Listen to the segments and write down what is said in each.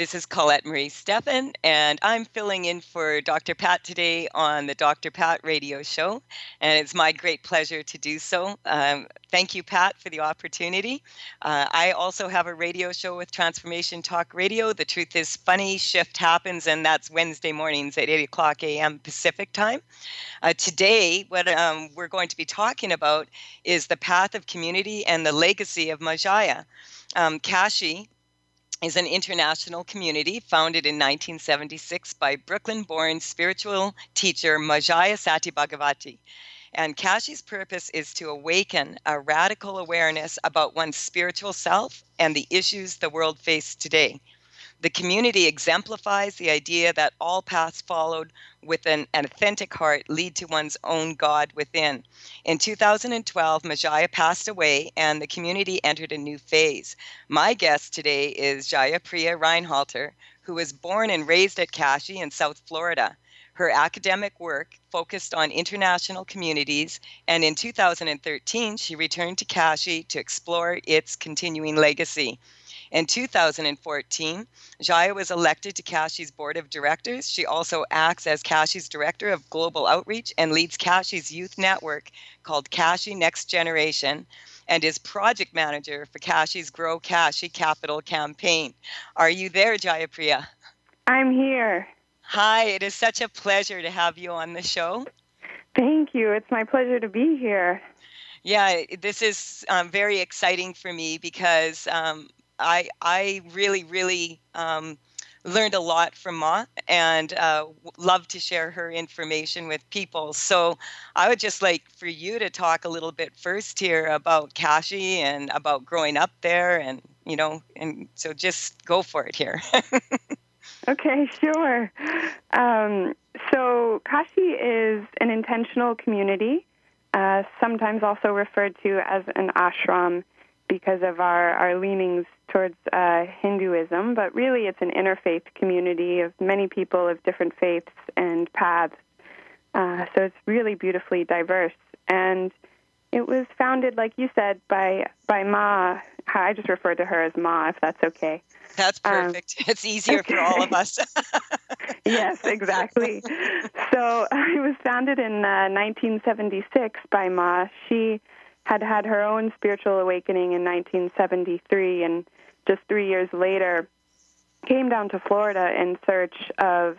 This is Colette Marie Stefan, and I'm filling in for Dr. Pat today on the Dr. Pat radio show. And it's my great pleasure to do so. Um, thank you, Pat, for the opportunity. Uh, I also have a radio show with Transformation Talk Radio. The Truth is Funny Shift happens, and that's Wednesday mornings at 8 o'clock a.m. Pacific time. Uh, today, what um, we're going to be talking about is the path of community and the legacy of Ma Jaya. Um, Kashi, is an intentional community founded in 1976 by Brooklyn born spiritual teacher Ma Jaya Sati Bhagavati. And Kashi's purpose is to awaken a radical awareness about one's spiritual self and the issues the world faces today. The community exemplifies the idea that all paths followed with an, an, authentic heart lead to one's own God within. In 2012, Ma Jaya passed away and the community entered a new phase. My guest today is Jaya Priya Reinhalter, who was born and raised at Kashi in South Florida. Her academic work focused on intentional communities, and in 2013, she returned to Kashi to explore its continuing legacy. In 2014, Jaya was elected to Kashi's board of directors. She also acts as Kashi's director of global outreach and leads Kashi's youth network called Kashi Next Generation and is project manager for Kashi's Grow Kashi Capital campaign. Are you there, Jaya Priya? I'm here. Hi, it is such a pleasure to have you on the show. Thank you. It's my pleasure to be here. Yeah, this is um, very exciting for me because um, I I really really um, learned a lot from Ma and uh, love to share her information with people. So I would just like for you to talk a little bit first here about Kashi and about growing up there, and you know, and so just go for it here. okay, sure. Um, so Kashi is an intentional community, uh, sometimes also referred to as an ashram because of our, our leanings towards uh, Hinduism, but really it's an interfaith community of many people of different faiths and paths. Uh, so it's really beautifully diverse. And it was founded, like you said, by by Ma. I just refer to her as Ma, if that's okay. That's um, perfect. Um, it's easier okay. for all of us. yes, exactly. so it was founded in uh, 1976 by Ma. She had had her own spiritual awakening in 1973 and just three years later came down to Florida in search of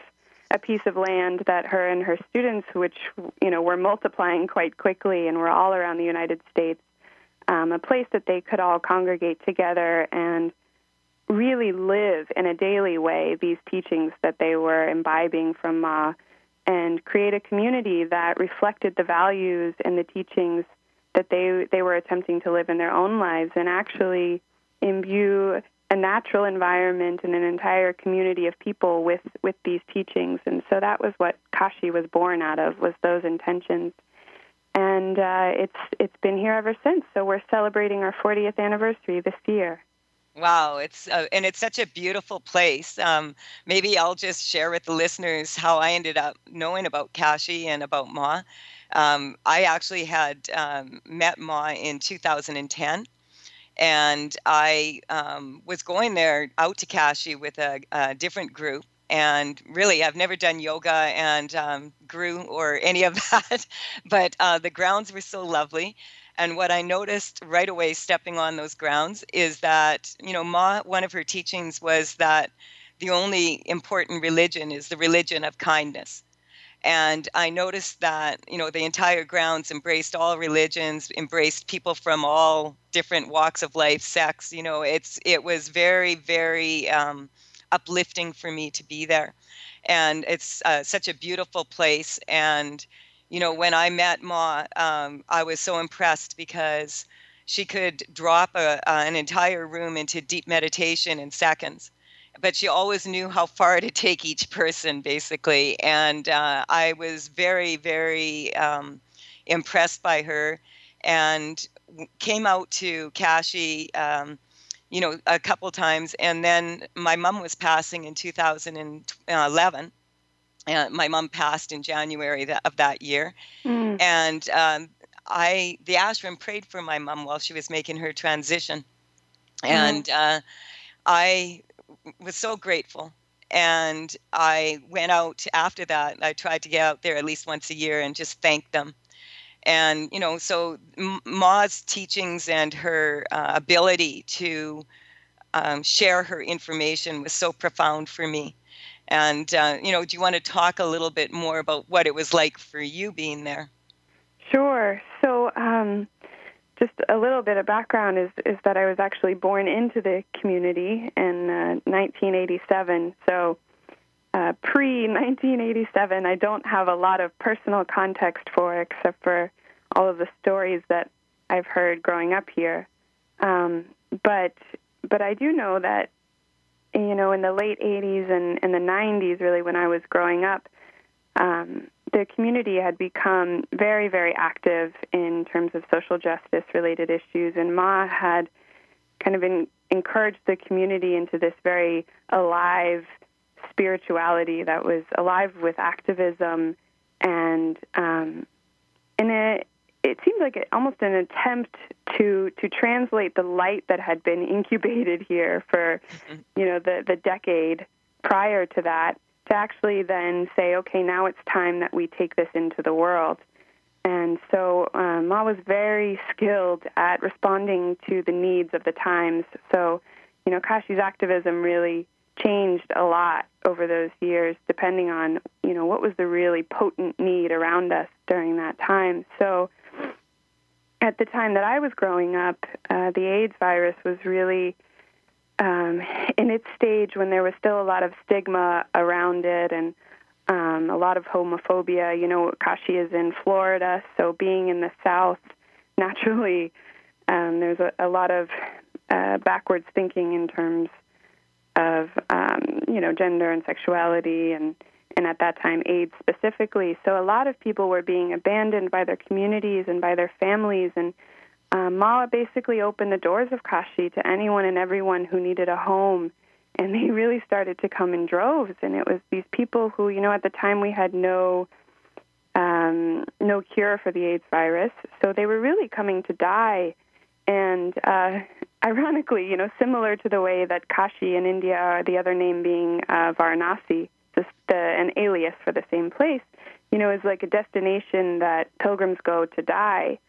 a piece of land that her and her students, which you know were multiplying quite quickly and were all around the United States, um, a place that they could all congregate together and really live in a daily way these teachings that they were imbibing from Ma, and create a community that reflected the values and the teachings that they they were attempting to live in their own lives and actually imbue a natural environment and an entire community of people with with these teachings. And so that was what Kashi was born out of was those intentions. And uh, it's it's been here ever since. So we're celebrating our 40th anniversary this year. Wow, it's uh, and it's such a beautiful place. Um, maybe I'll just share with the listeners how I ended up knowing about Kashi and about Ma. Um, I actually had um, met Ma in 2010, and I um, was going there out to Kashi with a, a, different group. And really, I've never done yoga and um, grew or any of that, but uh, the grounds were so lovely. And what I noticed right away stepping on those grounds is that, you know, Ma, one of her teachings was that the only important religion is the religion of kindness And I noticed that, you know, the entire grounds embraced all religions, embraced people from all different walks of life, sex. You know, it's it was very, very um, uplifting for me to be there, and it's uh, such a beautiful place. And you know, when I met Ma, um, I was so impressed because she could drop a, uh, an entire room into deep meditation in seconds but she always knew how far to take each person, basically. And uh, I was very, very um, impressed by her and came out to Kashi, um, you know, a couple times. And then my mom was passing in 2011. And my mom passed in January of that year. Mm. And um, I, the ashram prayed for my mom while she was making her transition. Mm. And uh, I was so grateful. And I went out after that. I tried to get out there at least once a year and just thank them. And, you know, so Ma's teachings and her uh, ability to um, share her information was so profound for me. And, uh, you know, do you want to talk a little bit more about what it was like for you being there? Sure. So, um, just a little bit of background is is that I was actually born into the community in uh, 1987. So uh, pre 1987, I don't have a lot of personal context for, except for all of the stories that I've heard growing up here. Um, but but I do know that you know in the late 80s and, and the 90s, really when I was growing up. Um, the community had become very, very active in terms of social justice related issues, and Ma had kind of in, encouraged the community into this very alive spirituality that was alive with activism and um, and it it seemed like it, almost an attempt to to translate the light that had been incubated here for you know the the decade prior to that to actually then say, okay, now it's time that we take this into the world. And so um, Ma was very skilled at responding to the needs of the times. So, you know, Kashi's activism really changed a lot over those years, depending on, you know, what was the really potent need around us during that time. So, at the time that I was growing up, uh, the AIDS virus was really um, in its stage when there was still a lot of stigma around it and um, a lot of homophobia. You know, Kashi is in Florida, so being in the South, naturally, um, there's a, a lot of uh, backwards thinking in terms of um, you know gender and sexuality and and at that time AIDS specifically. So a lot of people were being abandoned by their communities and by their families and um, Mala basically opened the doors of Kashi to anyone and everyone who needed a home. And they really started to come in droves. And it was these people who, you know, at the time we had no um, no cure for the AIDS virus, so they were really coming to die. And uh, ironically, you know, similar to the way that Kashi in India, the other name being uh, Varanasi, just the, an alias for the same place, you know, is like a destination that pilgrims go to die.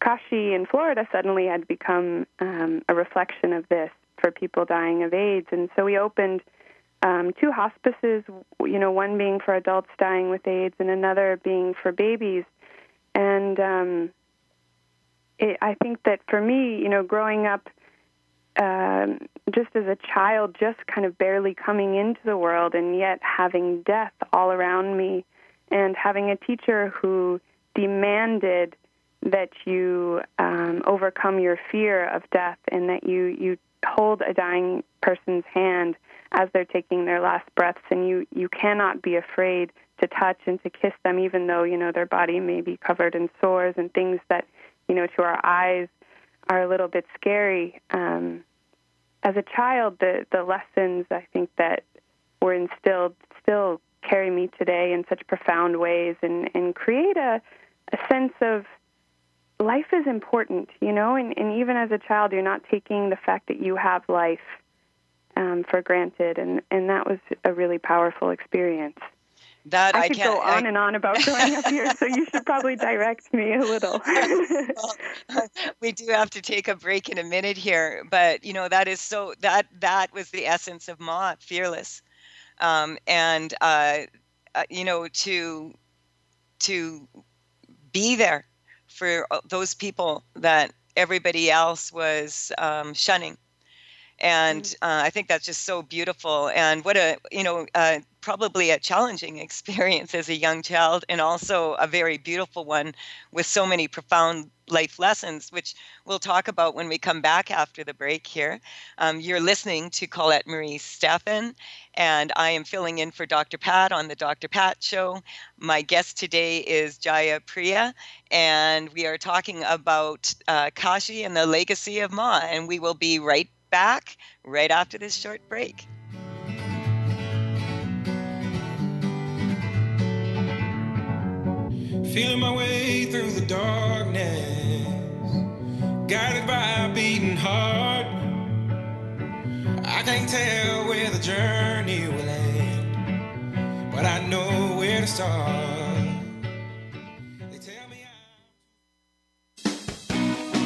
Kashi in Florida suddenly had become um, a reflection of this for people dying of AIDS. And so we opened um, two hospices, you know, one being for adults dying with AIDS and another being for babies. And um, it, I think that for me, you know, growing up um, just as a child, just kind of barely coming into the world and yet having death all around me, and having a teacher who demanded that you um, overcome your fear of death and that you, you hold a dying person's hand as they're taking their last breaths and you, you cannot be afraid to touch and to kiss them even though you know their body may be covered in sores and things that you know to our eyes are a little bit scary. Um, as a child the the lessons i think that were instilled still carry me today in such profound ways and and create a a sense of life is important, you know, and, and even as a child, you're not taking the fact that you have life um, for granted, and, and that was a really powerful experience. That I, I could go on I, and on about growing up here, so you should probably direct me a little. well, we do have to take a break in a minute here, but you know that is so that that was the essence of Ma, fearless, um, and uh, uh, you know to to be there for uh, those people that everybody else was um, shunning and mm. uh, I think that's just so beautiful. And what a you know uh, probably a challenging experience as a young child, and also a very beautiful one with so many profound life lessons, which we'll talk about when we come back after the break. Here, um, you're listening to Colette Marie Stefan, and I am filling in for Dr. Pat on the Dr. Pat Show. My guest today is Jaya Priya, and we are talking about uh, Kashi and the legacy of Ma, and we will be right back right after this short break. Feeling my way through the darkness, guided by a beating heart. I can't tell where the journey will end, but I know where to start.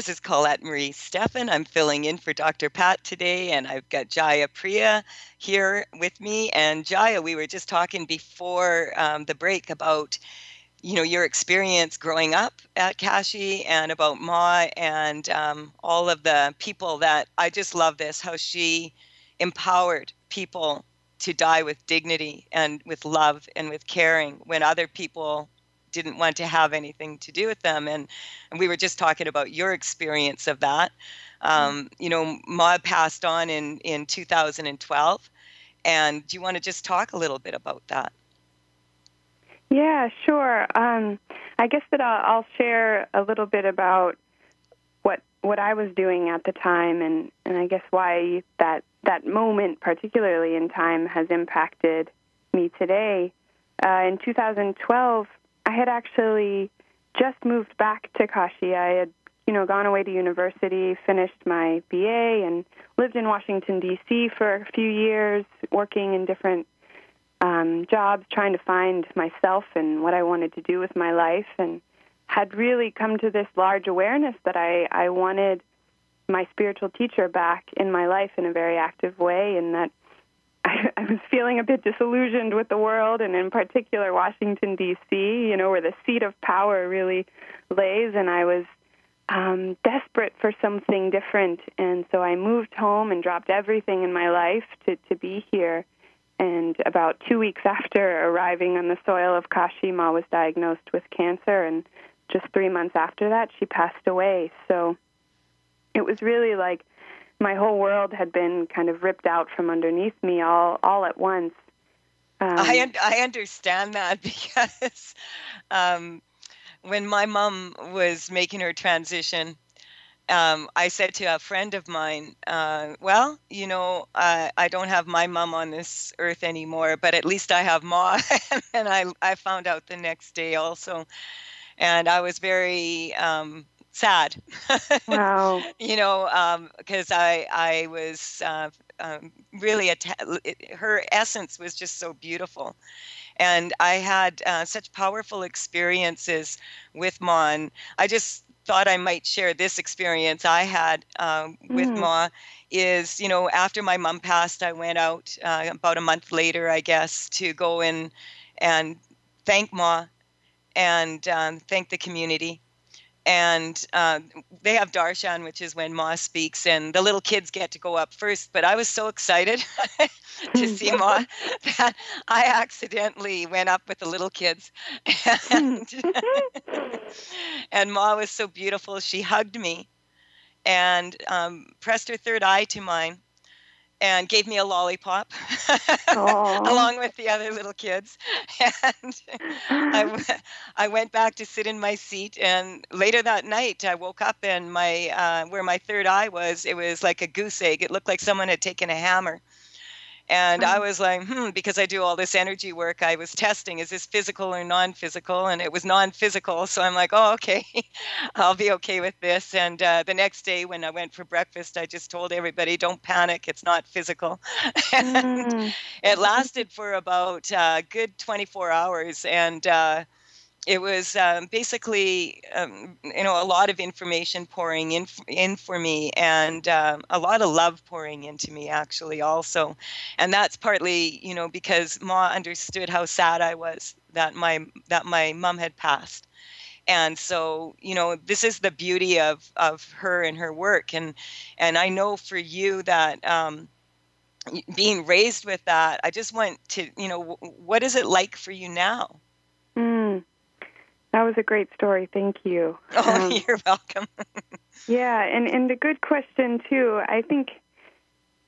This is Colette Marie Stefan. I'm filling in for Dr. Pat today, and I've got Jaya Priya here with me. And Jaya, we were just talking before um, the break about you know your experience growing up at Kashi and about Ma and um, all of the people that I just love this how she empowered people to die with dignity and with love and with caring when other people didn't want to have anything to do with them and and we were just talking about your experience of that um, you know Ma passed on in in 2012 And do you want to just talk a little bit about that? Yeah, sure. Um, I guess that I'll, I'll share a little bit about what what I was doing at the time, and and I guess why that that moment, particularly in time, has impacted me today. Uh, in 2012, I had actually just moved back to Kashi. I had, you know, gone away to university, finished my BA, and lived in Washington D.C. for a few years, working in different um, jobs, trying to find myself and what I wanted to do with my life, and had really come to this large awareness that I, I wanted my spiritual teacher back in my life in a very active way, and that I, I was feeling a bit disillusioned with the world, and in particular Washington D.C., you know, where the seat of power really lays, and I was um, desperate for something different, and so I moved home and dropped everything in my life to to be here. And about two weeks after arriving on the soil of Kashi, Ma was diagnosed with cancer, and just three months after that, she passed away. So it was really like my whole world had been kind of ripped out from underneath me all all at once. Um, I un- I understand that because um, when my mom was making her transition, um, I said to a friend of mine, uh, "Well, you know, uh, I don't have my mom on this earth anymore, but at least I have Ma." and I I found out the next day also, and I was very um, sad. Wow. you know, because um, I I was uh, um, really atta- her essence was just so beautiful, and I had uh, such powerful experiences with Mon. I just thought I might share this experience I had um, with mm. Ma. Is you know after my mom passed, I went out uh, about a month later, I guess, to go in and thank Ma and um, thank the community and uh, they have darshan, which is when Ma speaks, and the little kids get to go up first. But I was so excited to see Ma that I accidentally went up with the little kids, and, and Ma was so beautiful. She hugged me and um, pressed her third eye to mine and gave me a lollipop along with the other little kids. And I, I went back to sit in my seat. And later that night, I woke up and my uh, where my third eye was, it was like a goose egg. It looked like someone had taken a hammer and I mm. was like, hmm, because I do all this energy work, I was testing, is this physical or non physical? And it was non physical. So I'm like, oh, okay, I'll be okay with this. And uh, the next day when I went for breakfast, I just told everybody, don't panic, it's not physical. and mm. it lasted for about a uh, good 24 hours. And, uh, it was um, basically um, you know a lot of information pouring in in for me and um, a lot of love pouring into me actually also. And that's partly you know because ma understood how sad i was that my that my mom had passed. And so you know this is the beauty of of her and her work. And and i know for you that um being raised with that i just want to you know what is it like for you now. That was a great story. Thank you. Oh, um, you're welcome. yeah, and and a good question too. I think,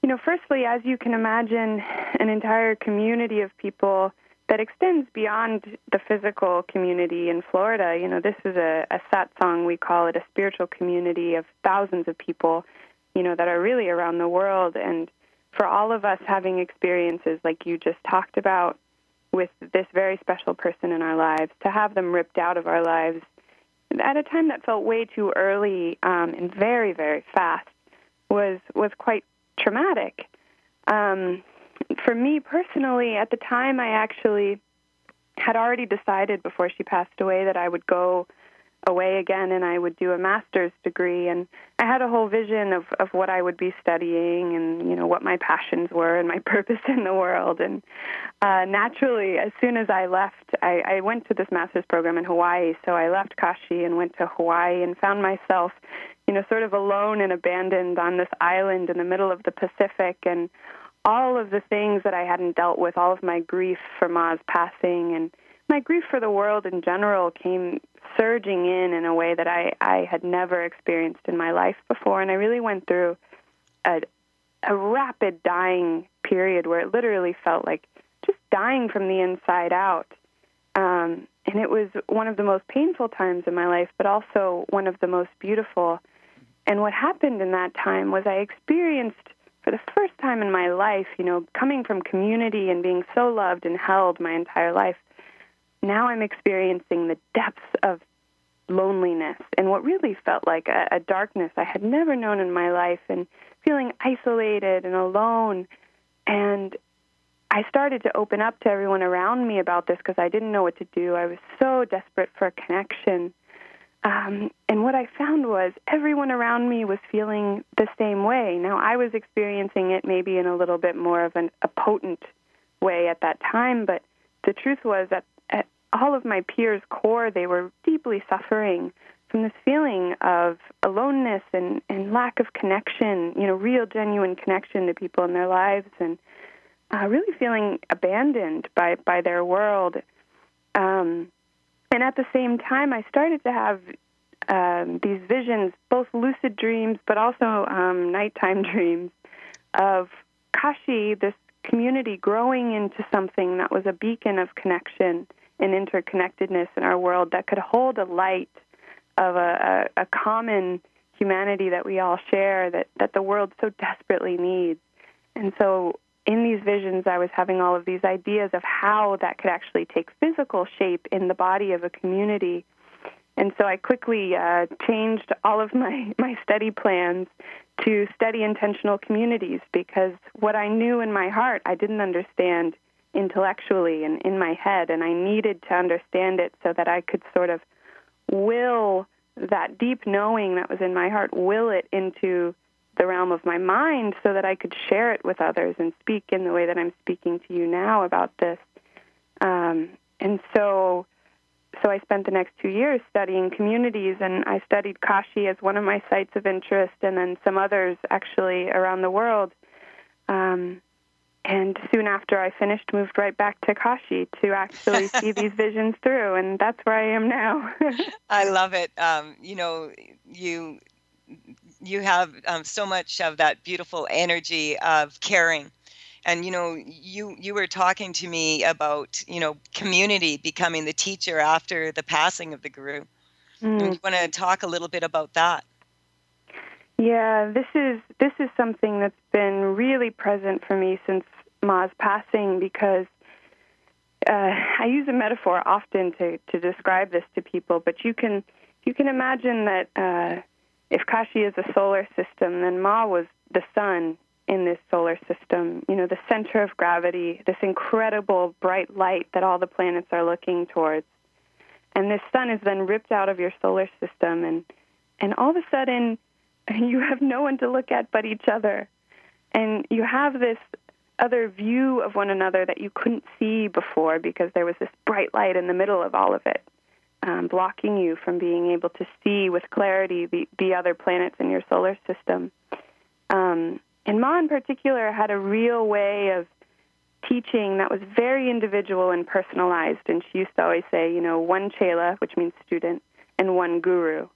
you know, firstly, as you can imagine, an entire community of people that extends beyond the physical community in Florida. You know, this is a, a satsang. We call it a spiritual community of thousands of people. You know, that are really around the world, and for all of us having experiences like you just talked about with this very special person in our lives, to have them ripped out of our lives at a time that felt way too early um, and very, very fast was was quite traumatic. Um, for me personally, at the time, I actually had already decided before she passed away that I would go away again and I would do a master's degree. And I had a whole vision of of what I would be studying and you know what my passions were and my purpose in the world. And uh naturally as soon as I left I I went to this master's program in Hawaii. So I left Kashi and went to Hawaii and found myself you know sort of alone and abandoned on this island in the middle of the Pacific. And all of the things that I hadn't dealt with all of my grief for Ma's passing and my grief for the world in general came surging in in a way that I, I had never experienced in my life before. And I really went through a, a rapid dying period where it literally felt like just dying from the inside out. Um, and it was one of the most painful times in my life, but also one of the most beautiful. And what happened in that time was I experienced, for the first time in my life, you know, coming from community and being so loved and held my entire life, now I'm experiencing the depths of loneliness and what really felt like a, a darkness I had never known in my life and feeling isolated and alone. And I started to open up to everyone around me about this because I didn't know what to do. I was so desperate for a connection. Um, and what I found was everyone around me was feeling the same way. Now, I was experiencing it maybe in a little bit more of an, a potent way at that time, but the truth was that at all of my peers' core, they were deeply suffering from this feeling of aloneness and, and lack of connection, you know, real, genuine connection to people in their lives, and uh, really feeling abandoned by, by their world. Um, and at the same time, I started to have um, these visions, both lucid dreams, but also um, nighttime dreams, of Kashi, this community growing into something that was a beacon of connection and interconnectedness in our world that could hold a light of a, a, a common humanity that we all share that, that the world so desperately needs. And so in these visions, I was having all of these ideas of how that could actually take physical shape in the body of a community. And so I quickly uh, changed all of my, my study plans to study intentional communities because what I knew in my heart, I didn't understand intellectually and in my head, and I needed to understand it so that I could sort of will that deep knowing that was in my heart, will it into the realm of my mind so that I could share it with others and speak in the way that I'm speaking to you now about this. Um, and so, so I spent the next two years studying communities, and I studied Kashi as one of my sites of interest, and then some others actually around the world. Um, and soon after I finished, moved right back to Kashi to actually see these visions through, and that's where I am now. I love it. Um, you know, you you have um, so much of that beautiful energy of caring and you know you you were talking to me about you know community becoming the teacher after the passing of the guru mm. you want to talk a little bit about that yeah this is this is something that's been really present for me since ma's passing because uh, I use a metaphor often to, to describe this to people, but you can you can imagine that uh, if Kashi is a solar system, then Ma was the sun in this solar system, you know, the center of gravity, this incredible bright light that all the planets are looking towards. And this sun is then ripped out of your solar system and and all of a sudden you have no one to look at but each other. And you have this other view of one another that you couldn't see before because there was this bright light in the middle of all of it um, blocking you from being able to see with clarity the, the other planets in your solar system. Um, and Ma, in particular, had a real way of teaching that was very individual and personalized. And she used to always say, you know, one chela, which means student, and one guru.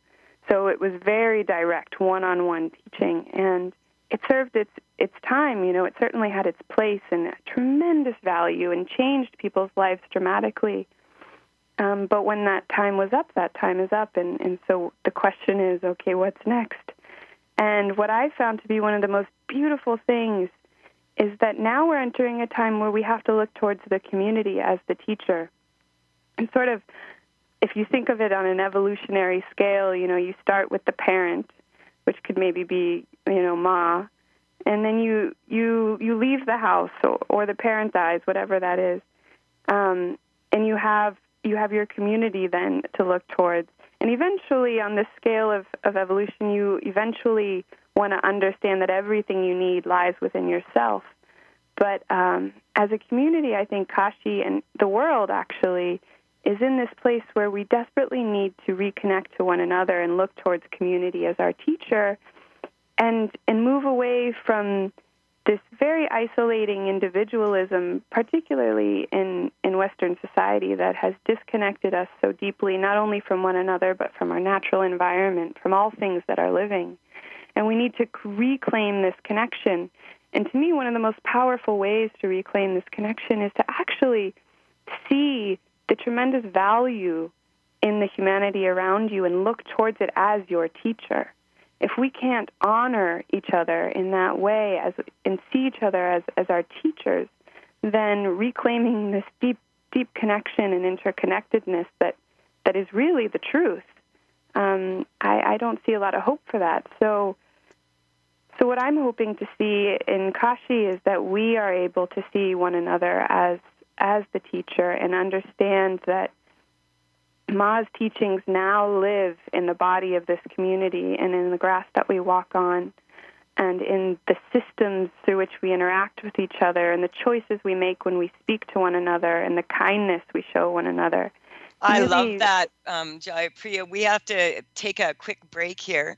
So it was very direct, one-on-one teaching, and it served its its time. You know, it certainly had its place and tremendous value, and changed people's lives dramatically. Um, but when that time was up, that time is up. And, and so the question is okay, what's next? And what I found to be one of the most beautiful things is that now we're entering a time where we have to look towards the community as the teacher. And sort of, if you think of it on an evolutionary scale, you know, you start with the parent, which could maybe be, you know, ma, and then you you you leave the house or, or the parent dies, whatever that is, um, and you have you have your community then to look towards. And eventually, on this scale of, of evolution, you eventually want to understand that everything you need lies within yourself. But um, as a community, I think Kashi and the world actually is in this place where we desperately need to reconnect to one another and look towards community as our teacher and and move away from this very isolating individualism, particularly in, in Western society, that has disconnected us so deeply, not only from one another, but from our natural environment, from all things that are living. And we need to reclaim this connection. And to me, one of the most powerful ways to reclaim this connection is to actually see the tremendous value in the humanity around you and look towards it as your teacher. If we can't honor each other in that way as and see each other as, as our teachers, then reclaiming this deep deep connection and interconnectedness that, that is really the truth. Um, I, I don't see a lot of hope for that. So so what I'm hoping to see in Kashi is that we are able to see one another as as the teacher and understand that Ma's teachings now live in the body of this community and in the grass that we walk on and in the systems through which we interact with each other and the choices we make when we speak to one another and the kindness we show one another. I love that, um, Priya. We have to take a quick break here.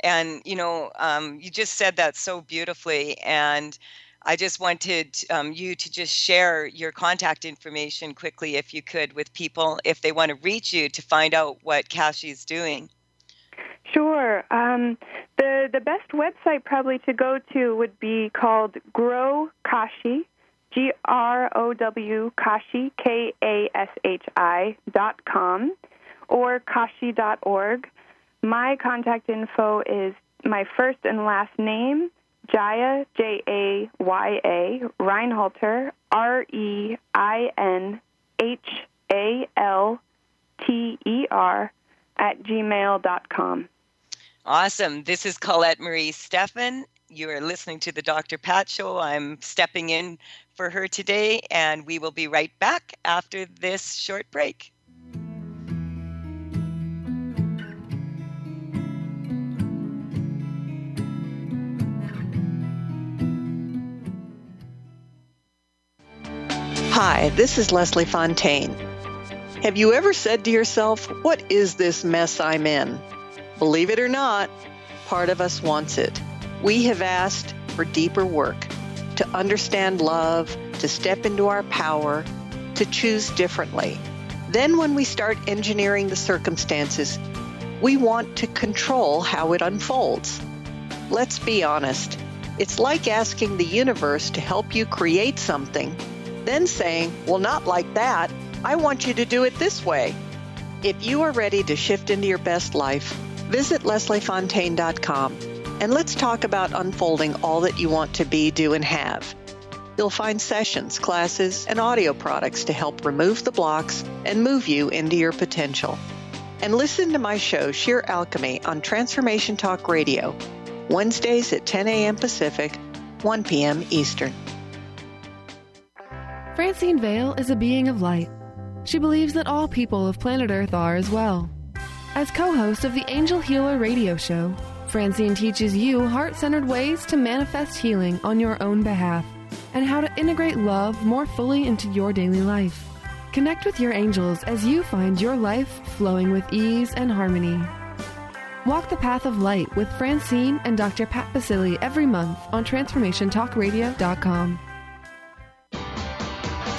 And, you know, um, you just said that so beautifully. And I just wanted um, you to just share your contact information quickly, if you could, with people if they want to reach you to find out what Kashi's doing. Sure. Um, the the best website probably to go to would be called Grow Kashi, G R O W Kashi K A S H I dot com, or Kashi dot org. My contact info is my first and last name, Jaya J A Y A Reinhalter R E I N H A L T E R at gmail.com. Awesome. This is Colette Marie Stefan. You are listening to the Dr. Pat Show. I'm stepping in for her today, and we will be right back after this short break. Hi, this is Leslie Fontaine. Have you ever said to yourself, What is this mess I'm in? Believe it or not, part of us wants it. We have asked for deeper work, to understand love, to step into our power, to choose differently. Then, when we start engineering the circumstances, we want to control how it unfolds. Let's be honest. It's like asking the universe to help you create something, then saying, Well, not like that. I want you to do it this way. If you are ready to shift into your best life, Visit lesliefontaine.com and let's talk about unfolding all that you want to be, do, and have. You'll find sessions, classes, and audio products to help remove the blocks and move you into your potential. And listen to my show, Sheer Alchemy, on Transformation Talk Radio, Wednesdays at 10 a.m. Pacific, 1 p.m. Eastern. Francine Vale is a being of light. She believes that all people of planet Earth are as well. As co host of the Angel Healer radio show, Francine teaches you heart centered ways to manifest healing on your own behalf and how to integrate love more fully into your daily life. Connect with your angels as you find your life flowing with ease and harmony. Walk the path of light with Francine and Dr. Pat Basili every month on TransformationTalkRadio.com.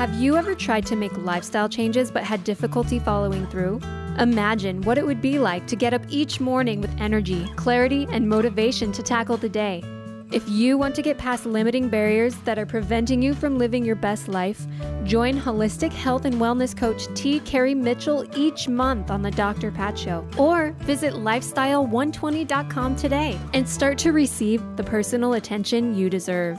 Have you ever tried to make lifestyle changes but had difficulty following through? Imagine what it would be like to get up each morning with energy, clarity, and motivation to tackle the day. If you want to get past limiting barriers that are preventing you from living your best life, join holistic health and wellness coach T. Carrie Mitchell each month on the Dr. Pat Show. Or visit lifestyle120.com today and start to receive the personal attention you deserve.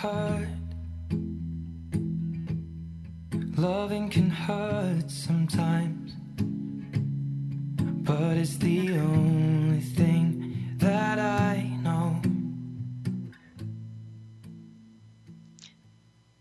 Hurt. Loving can hurt sometimes. But it's the only thing that I know.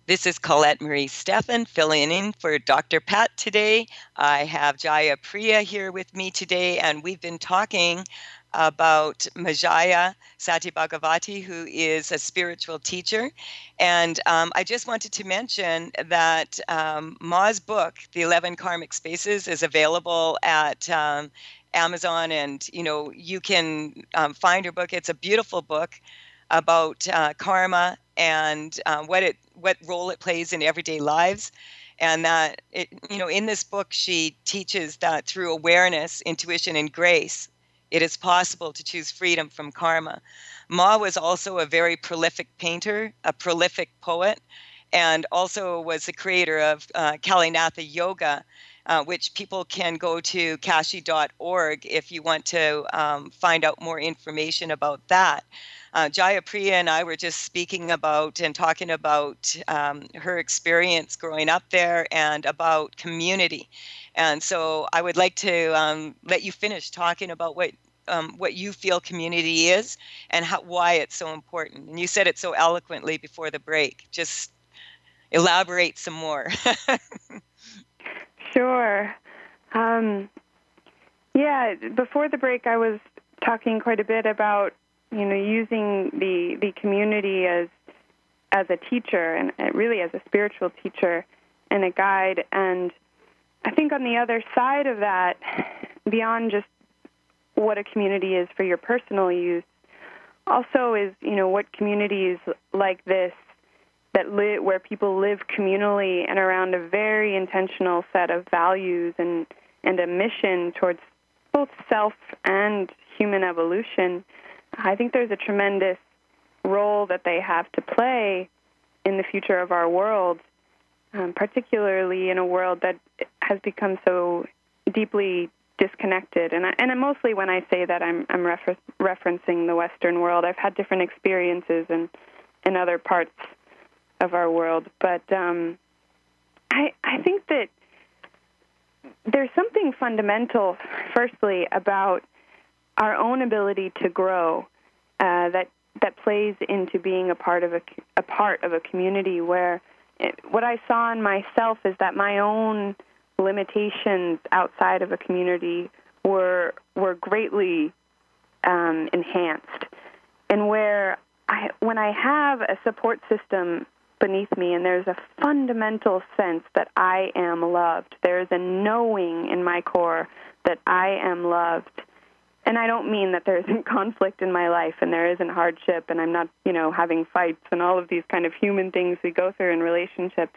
This is Colette Marie Stefan filling in for Dr. Pat today. I have Jaya Priya here with me today, and we've been talking about Majaya Satyabhagavati, who is a spiritual teacher. And um, I just wanted to mention that um, Ma's book, The 11 Karmic Spaces, is available at um, Amazon, and you know you can um, find her book. It's a beautiful book about uh, karma and uh, what it what role it plays in everyday lives and that it you know in this book she teaches that through awareness intuition and grace it is possible to choose freedom from karma. Ma was also a very prolific painter a prolific poet and also was the creator of uh, Kali Natha yoga uh, which people can go to kashi.org if you want to um, find out more information about that uh, Jaya Priya and I were just speaking about and talking about um, her experience growing up there and about community. And so I would like to um, let you finish talking about what um, what you feel community is and how, why it's so important. And you said it so eloquently before the break. Just elaborate some more. sure. Um, yeah, before the break, I was talking quite a bit about you know using the the community as as a teacher and really as a spiritual teacher and a guide and I think on the other side of that beyond just what a community is for your personal use also is you know what communities like this that live where people live communally and around a very intentional set of values and and a mission towards both self and human evolution I think there's a tremendous role that they have to play in the future of our world, um, particularly in a world that has become so deeply disconnected. And I, and mostly when I say that, I'm I'm refer- referencing the Western world. I've had different experiences in in other parts of our world, but um, I I think that there's something fundamental, firstly, about our own ability to grow uh, that that plays into being a part of a, a part of a community where it, what I saw in myself is that my own limitations outside of a community were were greatly um, enhanced, and where I when I have a support system beneath me and there's a fundamental sense that I am loved. There's a knowing in my core that I am loved and I don't mean that there isn't conflict in my life and there isn't hardship and I'm not, you know, having fights and all of these kind of human things we go through in relationships.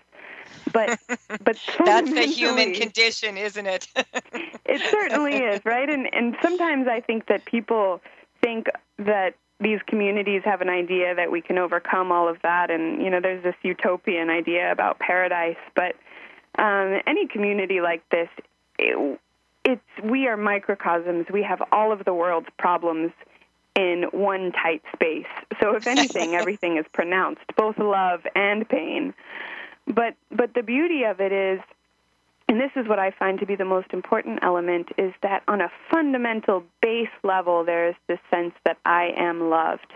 But but that's the human condition, isn't it? it certainly is, right? And and sometimes I think that people think that these communities have an idea that we can overcome all of that and you know there's this utopian idea about paradise but um, any community like this it, it's we are microcosms. We have all of the world's problems in one tight space. So if anything, everything is pronounced, both love and pain. But but the beauty of it is and this is what I find to be the most important element is that on a fundamental base level there is this sense that I am loved.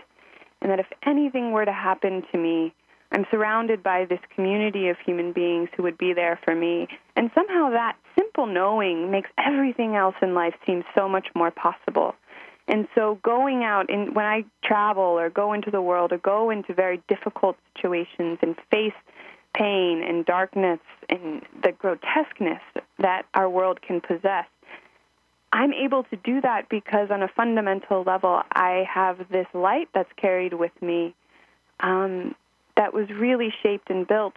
And that if anything were to happen to me, I'm surrounded by this community of human beings who would be there for me. And somehow that simple knowing makes everything else in life seem so much more possible. And so going out and when I travel or go into the world or go into very difficult situations and face pain and darkness and the grotesqueness that our world can possess, I'm able to do that because on a fundamental level I have this light that's carried with me um, that was really shaped and built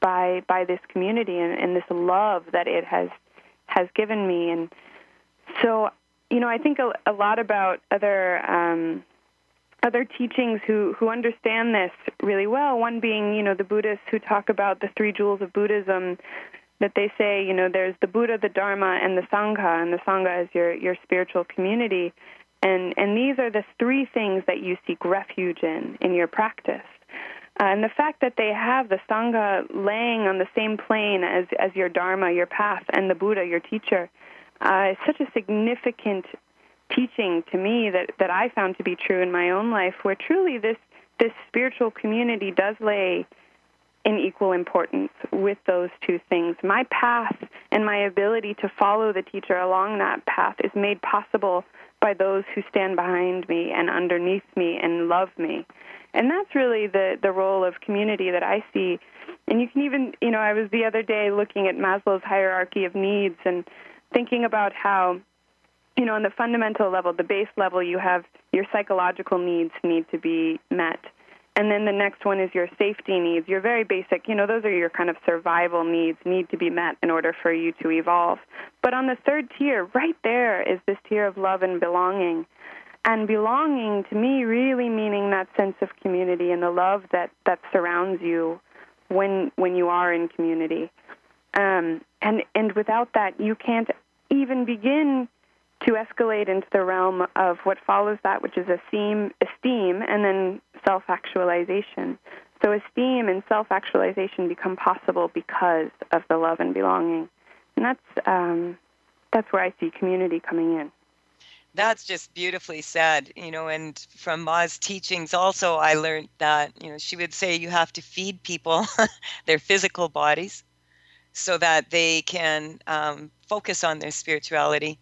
by by this community and, and this love that it has has given me. And so you know I think a, a lot about other um, other teachings who who understand this really well. One being, you know, the Buddhists who talk about the three jewels of Buddhism. That they say, you know, there's the Buddha, the Dharma, and the Sangha, and the Sangha is your your spiritual community, and and these are the three things that you seek refuge in in your practice. Uh, and the fact that they have the Sangha laying on the same plane as, as your Dharma, your path, and the Buddha, your teacher, uh, is such a significant teaching to me that, that I found to be true in my own life, where truly this, this spiritual community does lay in equal importance with those two things. My path and my ability to follow the teacher along that path is made possible by those who stand behind me and underneath me and love me. And that's really the, the role of community that I see. And you can even, you know, I was the other day looking at Maslow's hierarchy of needs and thinking about how you know, on the fundamental level, the base level, you have your psychological needs need to be met. And then the next one is your safety needs. Your very basic, you know, those are your kind of survival needs, need to be met in order for you to evolve. But on the third tier, right there is this tier of love and belonging. And belonging to me really meaning that sense of community and the love that, that surrounds you when when you are in community. Um, and and without that you can't even begin to escalate into the realm of what follows that, which is esteem, esteem and then self actualization. So, esteem and self actualization become possible because of the love and belonging. And that's, um, that's where I see community coming in. That's just beautifully said, you know. And from Ma's teachings, also, I learned that, you know, she would say you have to feed people their physical bodies so that they can um, focus on their spirituality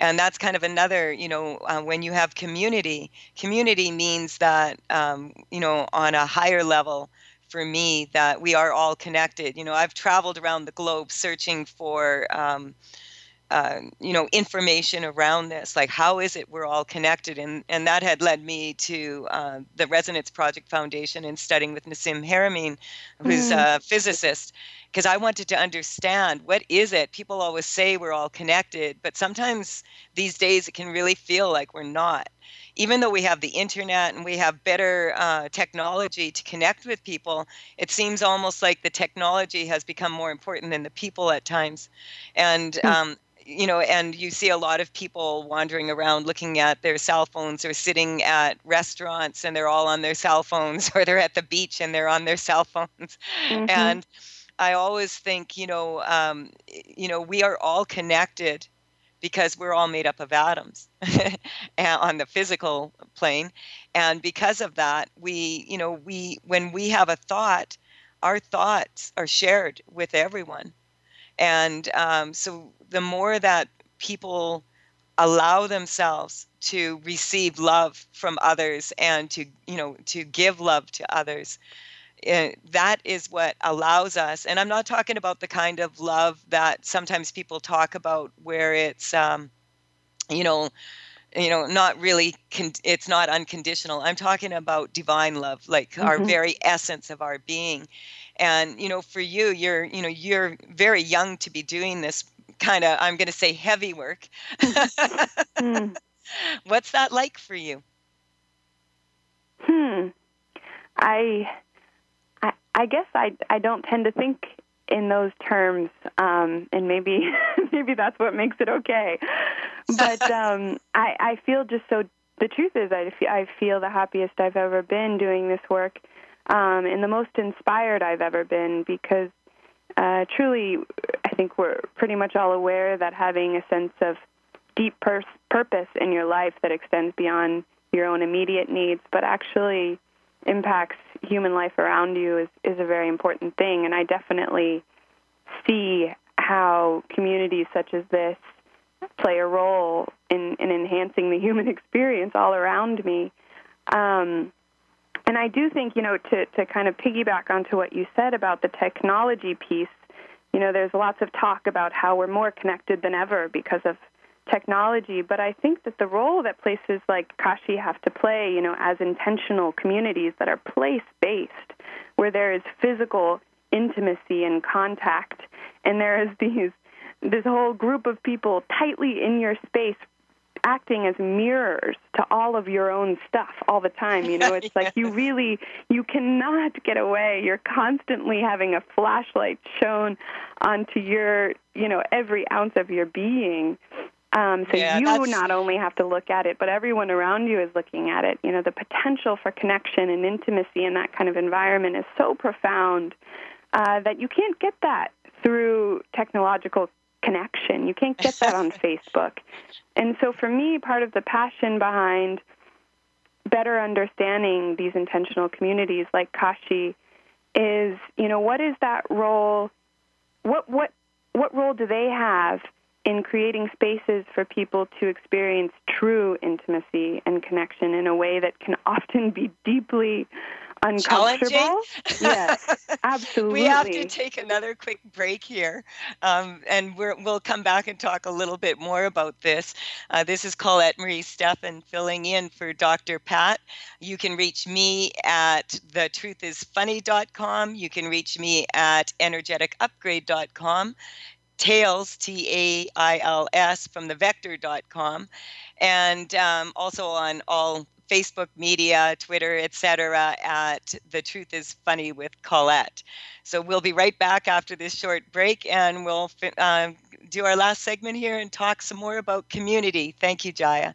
and that's kind of another you know uh, when you have community community means that um, you know on a higher level for me that we are all connected. You know i've traveled around the globe searching for um, uh, you know information around this like how is it we're all connected? And and that had led me to uh, the resonance project foundation and studying with nassim haramein who's mm. a physicist because I wanted to understand what is it. People always say we're all connected, but sometimes these days it can really feel like we're not. Even though we have the internet and we have better uh, technology to connect with people, it seems almost like the technology has become more important than the people at times. And hmm. um, you know, and you see a lot of people wandering around looking at their cell phones or sitting at restaurants and they're all on their cell phones, or they're at the beach and they're on their cell phones. Mm-hmm. And I always think, you know, um, you know, we are all connected because we're all made up of atoms on the physical plane, and because of that, we, you know, we when we have a thought, our thoughts are shared with everyone, and um, so the more that people allow themselves to receive love from others and to you know to give love to others uh, that is what allows us and i'm not talking about the kind of love that sometimes people talk about where it's um, you know you know not really con- it's not unconditional. I'm talking about divine love like mm-hmm. our very essence of our being. And you know for you you're you know you're very young to be doing this kind of i'm going to say heavy work. Mm. what's that like for you? Hmm. I I guess I I don't tend to think in those terms, um, and maybe maybe that's what makes it okay. But um, I I feel just so. The truth is, I feel, I feel the happiest I've ever been doing this work, um, and the most inspired I've ever been because uh, truly, I think we're pretty much all aware that having a sense of deep pers- purpose in your life that extends beyond your own immediate needs, but actually impacts human life around you is, is a very important thing. And I definitely see how communities such as this play a role in, in enhancing the human experience all around me. Um, and I do think, you know, to, to kind of piggyback onto what you said about the technology piece, you know, there's lots of talk about how we're more connected than ever because of technology, but I think that the role that places like Kashi have to play, you know, as intentional communities that are place based, where there is physical intimacy and contact, and there is these this whole group of people tightly in your space acting as mirrors to all of your own stuff all the time. You know, it's like you really you cannot get away. You're constantly having a flashlight shown onto your, you know, every ounce of your being. Um, so yeah, you that's... not only have to look at it, but everyone around you is looking at it. You know, the potential for connection and intimacy in that kind of environment is so profound uh, that you can't get that through technological connection. You can't get that on Facebook. And so for me, part of the passion behind better understanding these intentional communities like Kashi is, you know, what is that role what what what role do they have in creating spaces for people to experience true intimacy and connection in a way that can often be deeply uncomfortable. yes, absolutely. we have to take another quick break here, um, and we will come back and talk a little bit more about this. Uh, this is Colette Marie Stefan filling in for Dr. Pat. You can reach me at thetruthisfunny.com. You can reach me at energeticupgrade.com. Tails, T A I L S, from the vector.com, and um, also on all Facebook media, Twitter, etc. at The Truth is Funny with Colette. So we'll be right back after this short break and we'll uh, do our last segment here and talk some more about community. Thank you, Jaya.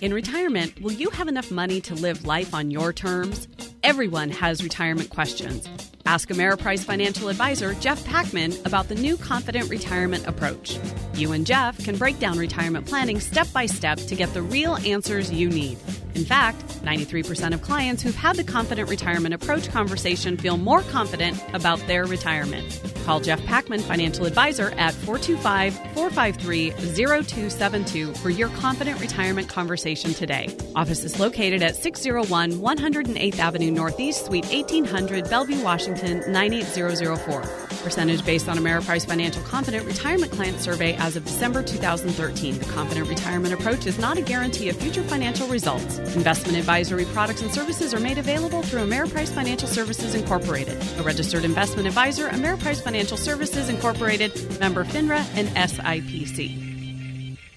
In retirement, will you have enough money to live life on your terms? Everyone has retirement questions. Ask Ameriprise financial advisor Jeff Packman about the new Confident Retirement Approach. You and Jeff can break down retirement planning step by step to get the real answers you need. In fact, 93% of clients who've had the Confident Retirement Approach conversation feel more confident about their retirement. Call Jeff Packman, financial advisor, at 425 453 0272 for your Confident Retirement conversation today. Office is located at 601 108th Avenue Northeast, Suite 1800, Bellevue, Washington 98004. Percentage based on Ameriprise Financial Confident Retirement Client Survey as of December 2013. The Confident Retirement Approach is not a guarantee of future financial results. Investment advisory products and services are made available through Ameriprise Financial Services Incorporated, a registered investment advisor, Ameriprise Financial Services Incorporated, member FINRA and SIPC.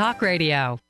Talk Radio.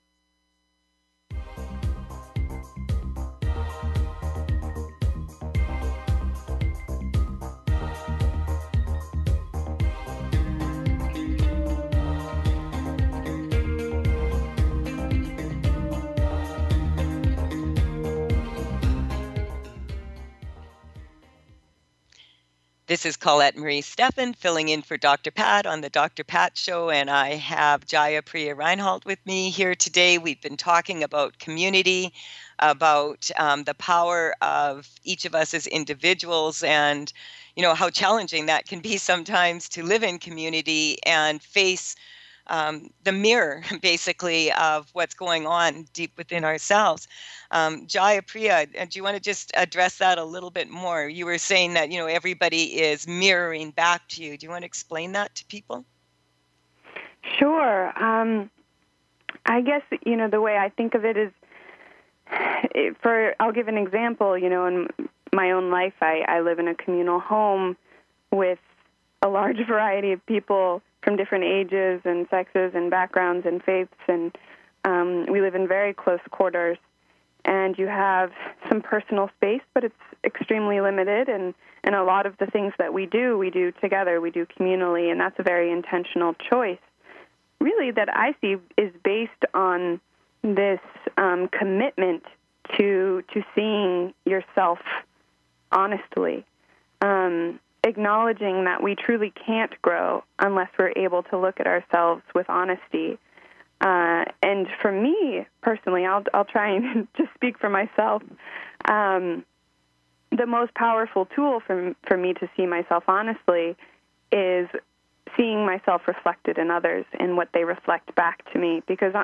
This is Colette Marie Stefan filling in for Dr. Pat on the Dr. Pat Show, and I have Jaya Priya Reinhalter with me here today. We've been talking about community, about um, the power of each of us as individuals, and you know how challenging that can be sometimes to live in community and face um, the mirror, basically, of what's going on deep within ourselves. Um, Jaya Priya, uh, do you want to just address that a little bit more? You were saying that you know everybody is mirroring back to you. Do you want to explain that to people? Sure. Um, I guess you know the way I think of it is, for I'll give an example. You know, in my own life, I, I live in a communal home with a large variety of people from different ages and sexes and backgrounds and faiths, and um, we live in very close quarters. And you have some personal space, but it's extremely limited. And, and a lot of the things that we do, we do together, we do communally, and that's a very intentional choice. Really, that I see is based on this um, commitment to to seeing yourself honestly. Um, acknowledging that we truly can't grow unless we're able to look at ourselves with honesty. Uh, and for me personally, I'll I'll try and just speak for myself. Um, the most powerful tool for for me to see myself honestly is seeing myself reflected in others and what they reflect back to me. Because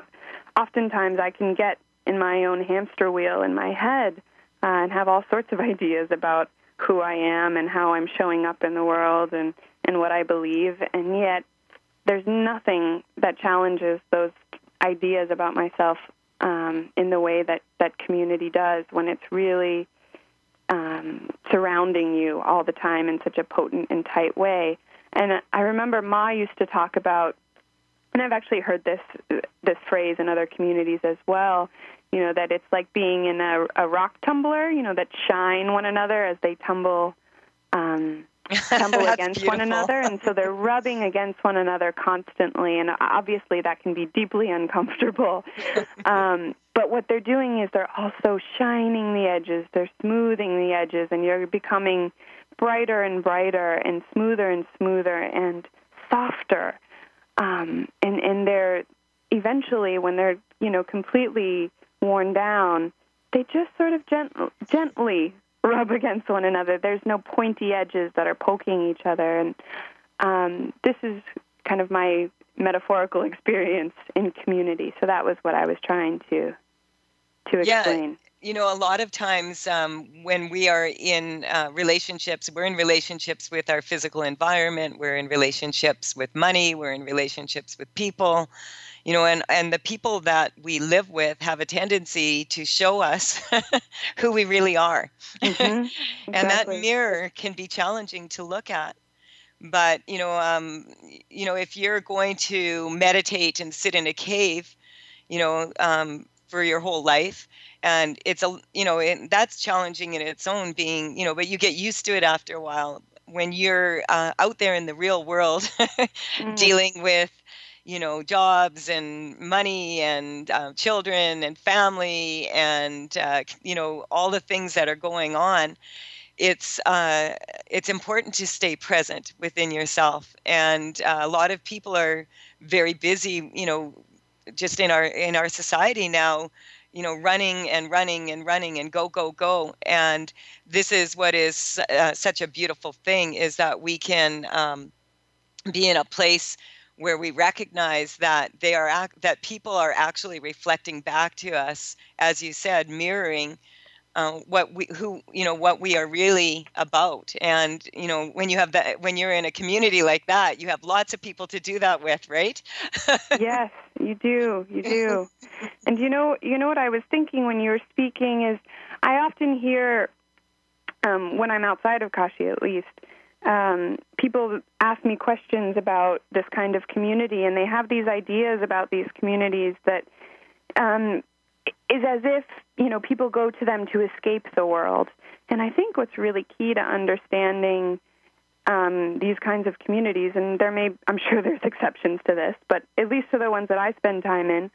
oftentimes I can get in my own hamster wheel in my head uh, and have all sorts of ideas about who I am and how I'm showing up in the world and, and what I believe. And yet, there's nothing that challenges those ideas about myself um, in the way that, that community does when it's really um, surrounding you all the time in such a potent and tight way. And I remember Ma used to talk about, and I've actually heard this this phrase in other communities as well you know that it's like being in a, a rock tumbler you know that shine one another as they tumble um tumble against beautiful. one another and so they're rubbing against one another constantly and obviously that can be deeply uncomfortable um but what they're doing is they're also shining the edges they're smoothing the edges and you're becoming brighter and brighter and smoother and smoother and softer um and and they're eventually when they're you know completely worn down, they just sort of gent- gently rub against one another. There's no pointy edges that are poking each other, and um, this is kind of my metaphorical experience in community. So that was what I was trying to to explain. Yeah. You know, a lot of times um, when we are in uh, relationships, we're in relationships with our physical environment, we're in relationships with money, we're in relationships with people you know and and the people that we live with have a tendency to show us who we really are mm-hmm. and that mirror can be challenging to look at but you know um, you know if you're going to meditate and sit in a cave you know um, for your whole life and it's a you know it, that's challenging in its own being you know but you get used to it after a while when you're uh, out there in the real world mm-hmm. dealing with you know jobs and money and uh, children and family and uh, you know all the things that are going on it's uh, it's important to stay present within yourself. And uh, a lot of people are very busy you know just in our in our society now you know running and running and running and go go go. And this is what is uh, such a beautiful thing is that we can um, be in a place where we recognize that they are that people are actually reflecting back to us, as you said, mirroring uh, what we who you know what we are really about. And you know when you have that when you're in a community like that, you have lots of people to do that with, right? yes, you do, you do. and you know you know what I was thinking when you were speaking is I often hear um, when I'm outside of Kashi at least um, people ask me questions about this kind of community, and they have these ideas about these communities that um, is as if you know people go to them to escape the world. And I think what's really key to understanding um, these kinds of communities, and there may, I'm sure there's exceptions to this, but at least to the ones that I spend time in,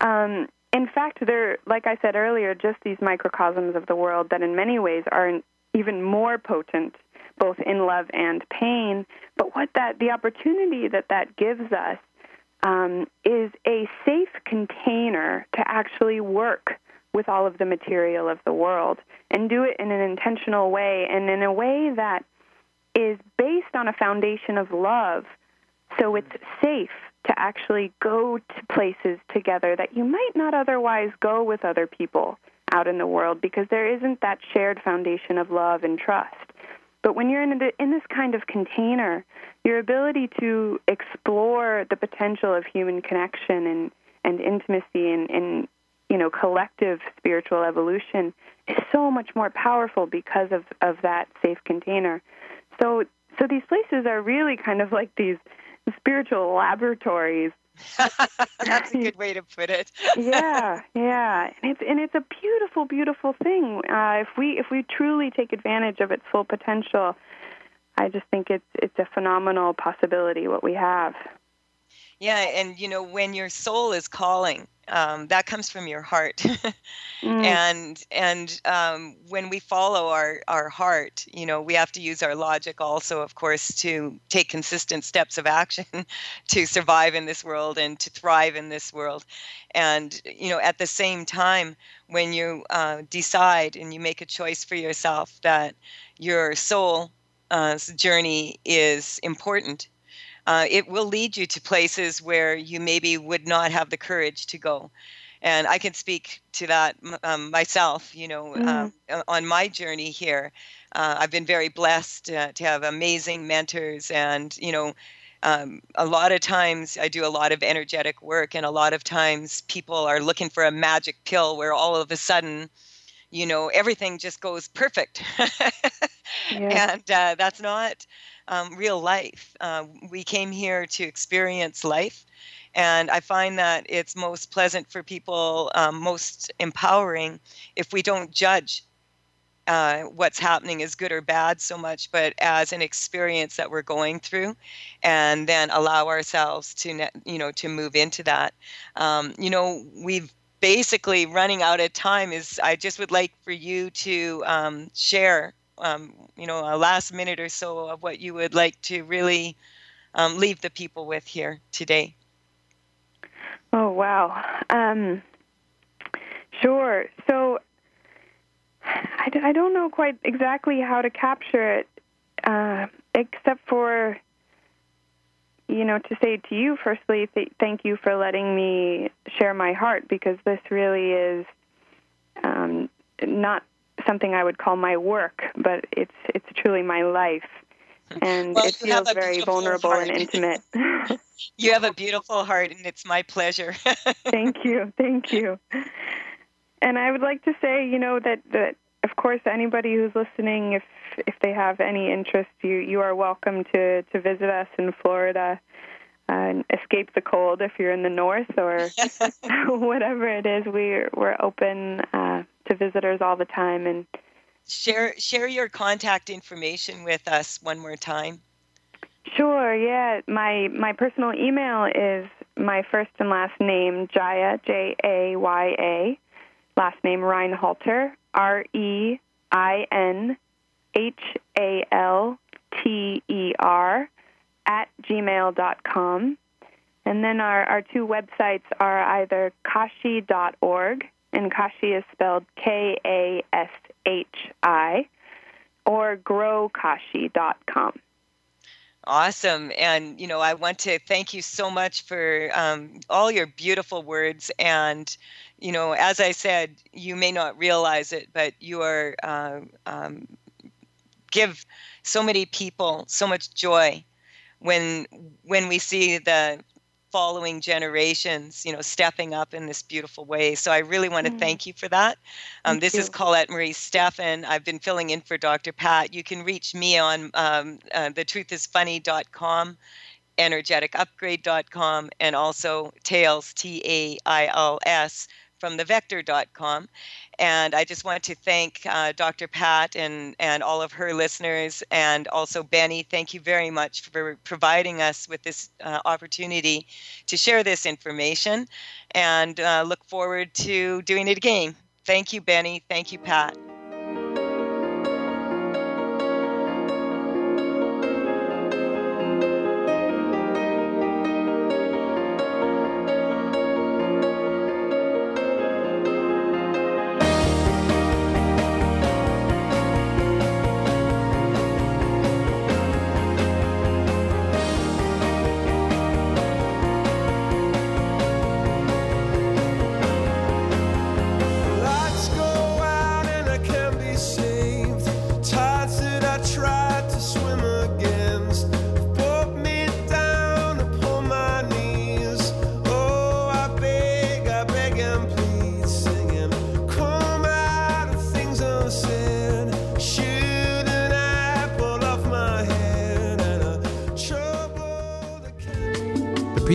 um, in fact, they're, like I said earlier, just these microcosms of the world that in many ways are even more potent both in love and pain. But what that the opportunity that that gives us um, is a safe container to actually work with all of the material of the world and do it in an intentional way and in a way that is based on a foundation of love. So it's safe to actually go to places together that you might not otherwise go with other people out in the world because there isn't that shared foundation of love and trust. But when you're in, the, in this kind of container, your ability to explore the potential of human connection and, and intimacy and, and you know collective spiritual evolution is so much more powerful because of, of that safe container. So so these places are really kind of like these spiritual laboratories. That's a good way to put it. yeah, yeah, and it's and it's a beautiful, beautiful thing. Uh, if we if we truly take advantage of its full potential, I just think it's it's a phenomenal possibility what we have. Yeah, and you know when your soul is calling, um, that comes from your heart, mm. and and um, when we follow our our heart, you know we have to use our logic also, of course, to take consistent steps of action to survive in this world and to thrive in this world, and you know at the same time when you uh, decide and you make a choice for yourself that your soul uh, journey is important uh, it will lead you to places where you maybe would not have the courage to go. And I can speak to that um, myself, you know, mm. uh, on my journey here. Uh, I've been very blessed uh, to have amazing mentors and, you know, um, a lot of times I do a lot of energetic work, and a lot of times people are looking for a magic pill where all of a sudden, you know, everything just goes perfect. yeah. And uh, that's not um, real life. Uh, we came here to experience life. And I find that it's most pleasant for people, um, most empowering if we don't judge uh, what's happening as good or bad so much, but as an experience that we're going through, and then allow ourselves to, you know, to move into that. Um, you know, we've basically running out of time. Is I just would like for you to um, share um, you know, a last minute or so of what you would like to really um, leave the people with here today. Oh, wow. Um, sure. So I d- I don't know quite exactly how to capture it, uh, except for, you know, to say to you, firstly, th- thank you for letting me share my heart because this really is um, not something I would call my work, but it's it's truly my life, and well, it feels very vulnerable heart. and intimate. you have a beautiful heart, and it's my pleasure. thank you, thank you. And I would like to say, you know, that that of course anybody who's listening, if if they have any interest, you you are welcome to to visit us in Florida. Uh, escape the cold if you're in the north or whatever it is. We're we're open uh, to visitors all the time and share share your contact information with us one more time. Sure, yeah. My my personal email is my first and last name Jaya J A Y A, last name Reinhalter R E I N H A L T E R at gmail.com. And then our, our two websites are either kashi.org and Kashi is spelled K A S H I, or growkashi.com. Awesome. And, you know, I want to thank you so much for um, all your beautiful words. And, you know, as I said, you may not realize it, but you are, uh, um, give so many people so much joy when when we see the following generations, you know, stepping up in this beautiful way. So I really want to mm. thank you for that. Um, this you. is Colette Marie Stefan. I've been filling in for Dr. Pat. You can reach me on um, uh, thetruthisfunny.com energeticupgrade.com and also tails t-a-i-l-s from thevector.com. And I just want to thank uh, Dr. Pat and, and all of her listeners, and also Benny. Thank you very much for providing us with this uh, opportunity to share this information, and uh, look forward to doing it again. Thank you, Benny. Thank you, Pat.